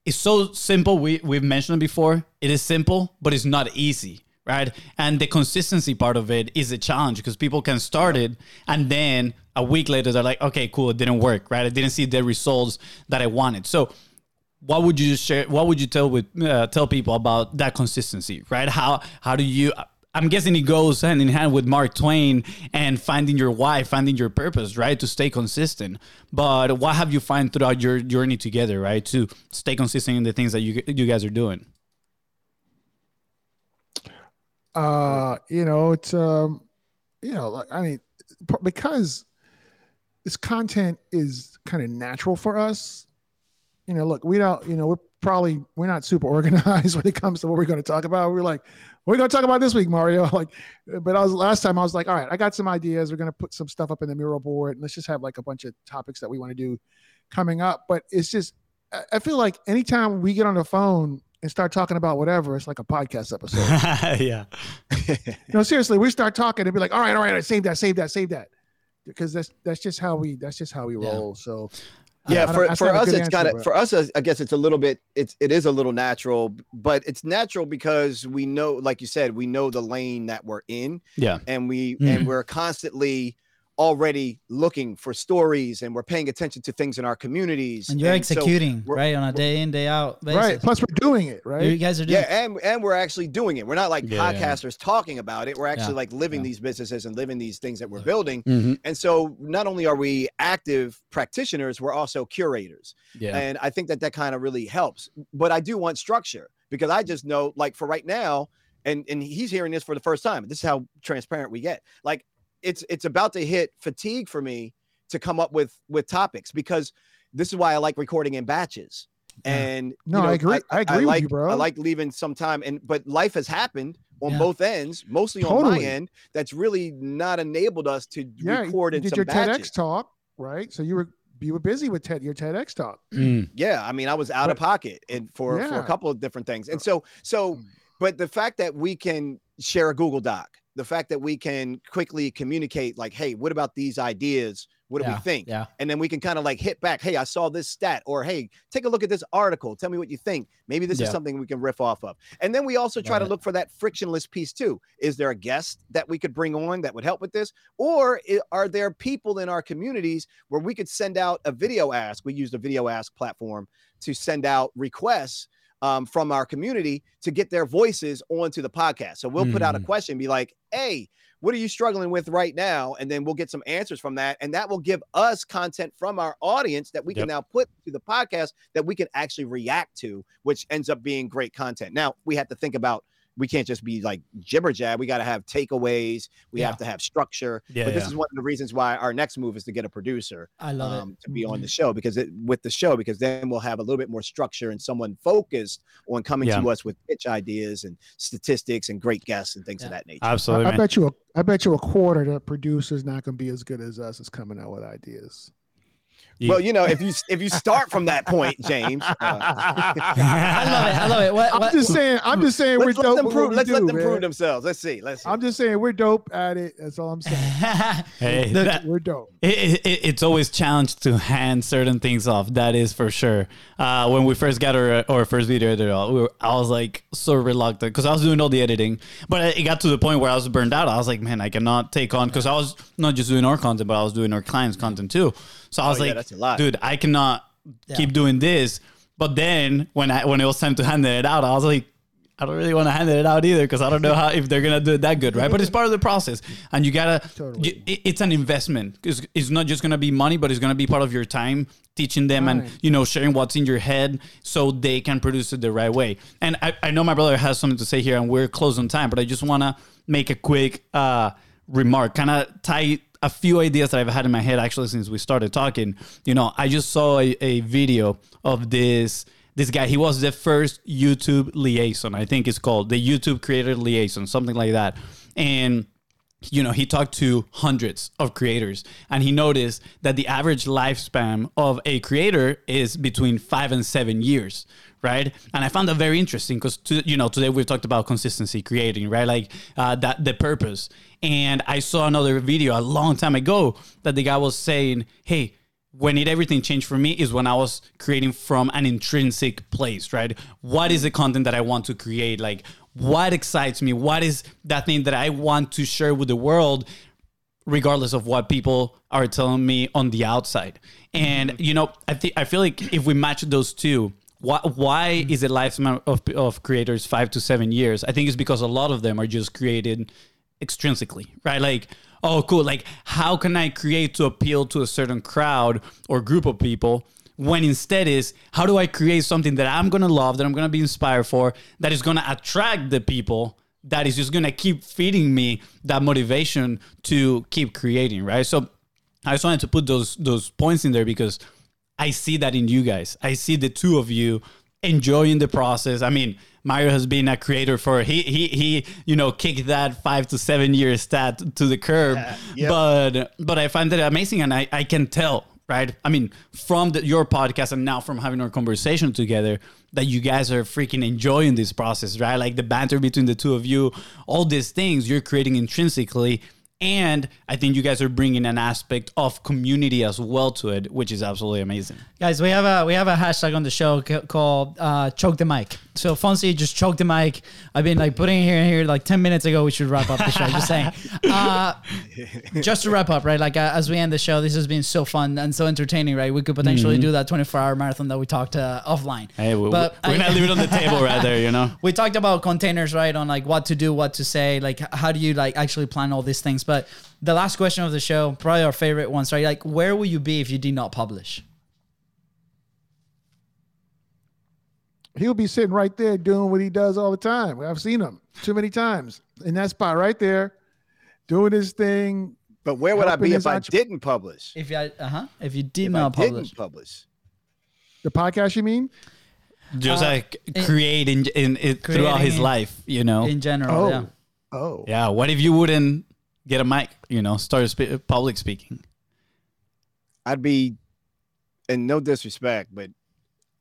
it's so simple. We we've mentioned it before. It is simple, but it's not easy, right? And the consistency part of it is a challenge because people can start it and then a week later they're like, okay, cool, it didn't work, right? I didn't see the results that I wanted. So what would you share what would you tell with uh, tell people about that consistency right how how do you i'm guessing it goes hand in hand with mark twain and finding your why finding your purpose right? To stay consistent. But what have you found throughout your journey together right? To stay consistent in the things that you you guys are doing. Uh you know it's um you know i mean because this content is kind of natural for us you know look we don't you know we're probably we're not super organized when it comes to what we're going to talk about. We're like what are we going to talk about this week mario like but i was last time i was like all right i got some ideas we're going to put some stuff up in the mural board and let's just have like a bunch of topics that we want to do coming up but it's just I- feel like anytime we get on the phone and start talking about whatever it's like a podcast episode yeah no, seriously, we start talking and be like, all right, all right, save that, save that, save that. Because that's that's just how we that's just how we Yeah. roll. So yeah for, for us it's kind of for us i guess it's a little bit it's it is a little natural but it's natural because we know like you said we know the lane that we're in yeah and we Mhm. and we're constantly already looking for stories and we're paying attention to things in our communities and you're so executing we're- right on a day in day out basis. right. Plus we're doing it, right? you guys are doing yeah and and we're actually doing it we're not like Yeah, yeah. podcasters talking about it we're actually Yeah, like living yeah. these businesses and living these things that we're building Mhm. and so not only are we active practitioners we're also curators yeah and i think that that kind of really helps but i do want structure because i just know like for right now and and he's hearing this for the first time this is how transparent we get like it's it's about to hit fatigue for me to come up with with topics because this is why i like recording in batches Yeah. and you No, I agree- I agree with like, you, bro. i like leaving some time and but life has happened on Yeah. both ends mostly on my end that's really not enabled us to Yeah, record you in did some your batches TEDx talk, right? So you were you were busy with TED your TEDx talk. Mm. yeah i mean i was out of pocket and for for a couple of different things and so so but the fact that we can share a google doc the fact that we can quickly communicate like hey what about these ideas? What do yeah, we think? yeah. And then we can kind of like hit back hey i saw this stat or hey take a look at this article. Tell me what you think. Maybe this Yeah. is something we can riff off of. And then we also try to look for that frictionless piece too. Is there a guest that we could bring on that would help with this? Or are there people in our communities where we could send out a VideoAsk we used a VideoAsk platform to send out requests um, from our community to get their voices onto the podcast so we'll put out a Mm. question be like hey what are you struggling with right now and then we'll get some answers from that and that will give us content from our audience that we Yep. can now put to the podcast that we can actually react to which ends up being great content now we have to think about we can't just be like jibber jab we got to have takeaways we Yeah. have to have structure Yeah, but this yeah. is one of the reasons why our next move is to get a producer i love um, it to be on the show because it with the show because then we'll have a little bit more structure and someone focused on coming Yeah. to us with pitch ideas and statistics and great guests and things of that nature. absolutely I, I bet you a I bet you a quarter that the producers not gonna be as good as us is coming out with ideas. You- Well, you know, if you if you start from that point, James, uh, i love it i love it what, I'm what, just saying. I'm just saying we're let's let dope. them at what prove. we Let's let them man. prove themselves. Let's see. Let's see. I'm just saying we're dope at it. That's all I'm saying. hey Look, that- We're dope. It, it, it's always challenged to hand certain things off. That is for sure. Uh, when we first got our, our first video edited, we were, I was like so reluctant because I was doing all the editing, but it got to the point where I was burned out. I was like, man, I cannot take on because I was not just doing our content, but I was doing our clients' content too. So I was Oh, like, lot. dude, I cannot Yeah. keep doing this. But then when I when it was time to hand it out, I was like, I don't really want to hand it out either because I don't know how if they're gonna do it that good, right? But it's part of the process, and you gotta. Totally. you- it- it's an investment. It's, it's not just gonna be money, but it's gonna be part of your time teaching them and you know sharing what's in your head so they can produce it the right way. And I, I know my brother has something to say here, and we're close on time, but I just wanna make a quick uh, remark, kind of tie a few ideas that I've had in my head actually since we started talking. You know, I just saw a, a video of this this guy. He was the first YouTube liaison, I think it's called the YouTube creator liaison, something like that. And you know, he talked to hundreds of creators and he noticed that the average lifespan of a creator is between five and seven years, right? And I found that very interesting because, you know, today we've talked about consistency creating, right? Like uh, that, the purpose. And I saw another video a long time ago that the guy was saying, hey, when it everything changed for me is when I was creating from an intrinsic place, right? What is the content that I want to create? Like, what excites me? What is that thing that I want to share with the world, regardless of what people are telling me on the outside? And you know, I think I feel like if we match those two, why, why hmm. is it lifespan of, of creators five to seven years? I think it's because a lot of them are just created extrinsically, right? Like, oh, cool. Like, how can I create to appeal to a certain crowd or group of people? When instead is how do I create something that I'm gonna love, that I'm gonna be inspired for, that is gonna attract the people, that is just gonna keep feeding me that motivation to keep creating, right? So I just wanted to put those those points in there because I see that in you guys. I see the two of you enjoying the process. I mean, Mario has been a creator for he he he you know kicked that five to seven year stat to the curb, Yep. but but I find that amazing, and I I can tell right. I mean, from the, your podcast and now from having our conversation together, that you guys are freaking enjoying this process, right? Like the banter between the two of you, all these things you're creating intrinsically. And I think you guys are bringing an aspect of community as well to it, which is absolutely amazing. Guys, we have a we have a hashtag on the show ca- called uh, "choke the mic." So Fonzie just choked the mic. I've been like putting it here and here like ten minutes ago. We should wrap up the show. just saying. Uh, just to wrap up, right? Like uh, as we end the show, this has been so fun and so entertaining, right? We could potentially do that twenty four hour marathon that we talked uh, offline. Hey, we, But we're I- gonna leave it on the table right there, you know. we talked about containers right on like what to do what to say like how do you like actually plan all these things but the last question of the show probably our favorite ones right like where will you be if you did not publish He'll be sitting right there doing what he does all the time. I've seen him too many times in that spot right there, doing his thing. But where would I be his if I didn't publish? if you uh-huh if you did If not I publish didn't publish. The podcast, you mean? Just Uh, like in- create in, in, it throughout his in- life, you know. in general Oh, yeah oh, yeah. What if you wouldn't get a mic? You know, start spe- public speaking. I'd be, and no disrespect, but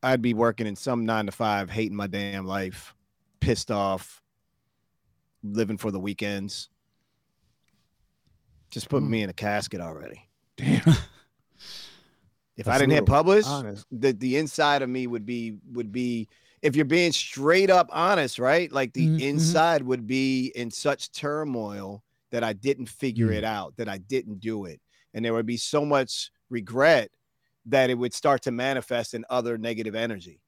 I'd be working in some nine to five, hating my damn life, pissed off, living for the weekends. Just put Hmm. me in a casket already. damn. If That's I didn't hit publish, honest. the the inside of me would be would be if you're being straight up honest, right? Like the Mhm, mhm. inside would be in such turmoil that I didn't figure Mm. it out, that I didn't do it. And there would be so much regret that it would start to manifest in other negative energy.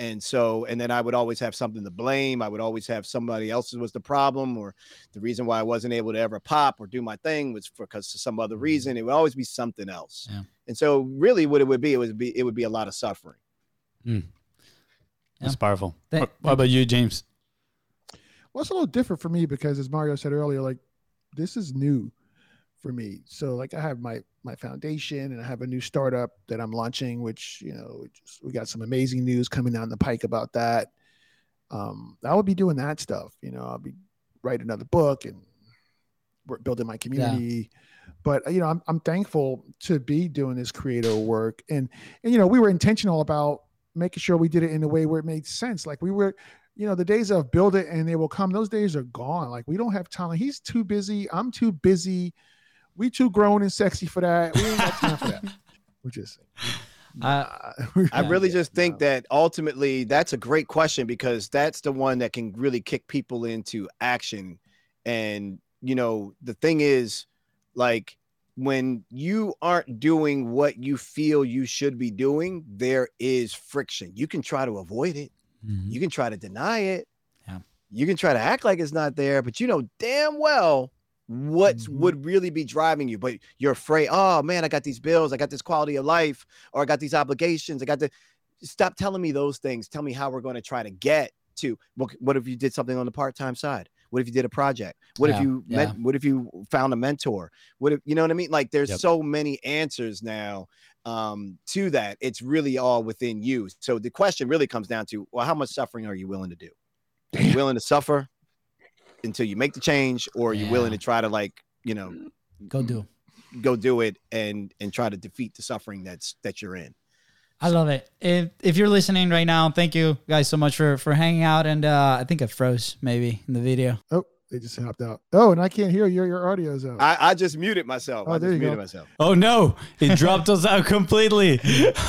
And so, and then I would always have something to blame. I would always have somebody else's was the problem, or the reason why I wasn't able to ever pop or do my thing was for because of some other mm-hmm. reason. It would always be something else. Yeah. And so, really, what it would be, it would be, it would be a lot of suffering. Hmm. That's powerful. Thank- what, what about you, James? Well, it's a little different for me because, as Mario said earlier, like this is new for me. So, like, I have my my foundation, and I have a new startup that I'm launching, which you know, we just, we got some amazing news coming down the pike about that. Um, I would be doing that stuff. You know, I'll be writing another book and we're building my community. But you know, I'm I'm thankful to be doing this creative work, and and you know, we were intentional about making sure we did it in a way where it made sense. Like we were you know, the days of build it and they will come, those days are gone. Like we don't have time. He's too busy. I'm too busy. We too grown and sexy for that. We ain't got time for that. We're just saying. Uh, I Yeah. really just think no. that ultimately that's a great question because that's the one that can really kick people into action. And, you know, the thing is, like, when you aren't doing what you feel you should be doing, there is friction. You can try to avoid it, you can try to deny it, Yeah. you can try to act like it's not there, but you know damn well what Mhm. would really be driving you. But you're afraid, oh man, I got these bills, I got this quality of life, or I got these obligations, I got to stop telling me those things. Tell me how we're going to try to get to what, what if you did something on the part-time side? What if you did a project? What Yeah, if you met, what if you found a mentor? What if you know what I mean? Like there's Yep. so many answers now um to that. It's really all within you. So the question really comes down to well, how much suffering are you willing to do? Are you willing to suffer until you make the change, or are you willing to try to like, you know, Go do. go do it and and try to defeat the suffering that's that you're in? I love it. If if you're listening right now, thank you guys so much for for hanging out. And uh, I think I froze maybe in the video. Oh, they just hopped out. Oh, and I can't hear your your audio's out. I, I just muted myself. Oh, I there just you muted go. myself. Oh no, it dropped us out completely.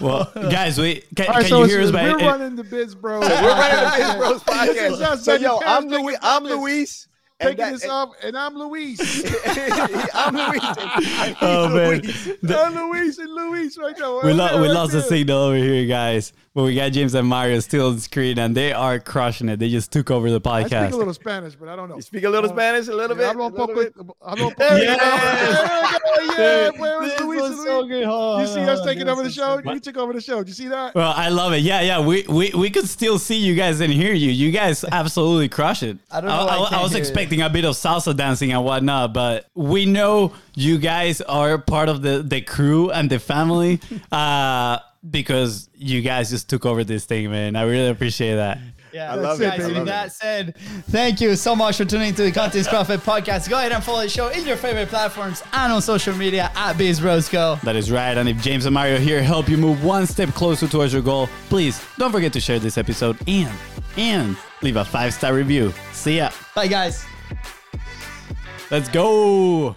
well, guys, we can, All right, can so you hear us? by- we're running the Biz Bros. We're running the Biz Bros This is podcast. us So taking yo, I'm taking Luis. I'm this- Luis. and Taking that- this off, and I'm Luis. I'm Luis. and he's Oh, man. Luis. I'm Luis and Luis right now. we, Right lo- we lost the signal over here, guys. But we got James and Mario still on screen, and they are crushing it. They just took over the podcast. I speak a little Spanish, but I don't know. You speak a little Uh, Spanish, a little Yeah, bit. hablo a un little poco. bit. hablo un poco- There There you we go. go. Yeah, where was This Luis so good. Hold You see us on, taking over the show? so You took over the show. Did you see that? Well, I love it. Yeah, yeah. We, we we could still see you guys and hear you. You guys absolutely crush it. I don't know why I I, was hear expecting a bit of salsa dancing and whatnot, but we know you guys are part of the the crew and the family. uh because you guys just took over this thing, man. I really appreciate that. Yeah, I love it, Guys, baby. with that said, thank you so much for tuning to the Content Profit Podcast. Go ahead and follow the show in your favorite platforms and on social media at Biz Roscoe. That is right. And if James and Mario here help you move one step closer towards your goal, please don't forget to share this episode and and leave a five star review. See ya. Bye, guys. Let's go.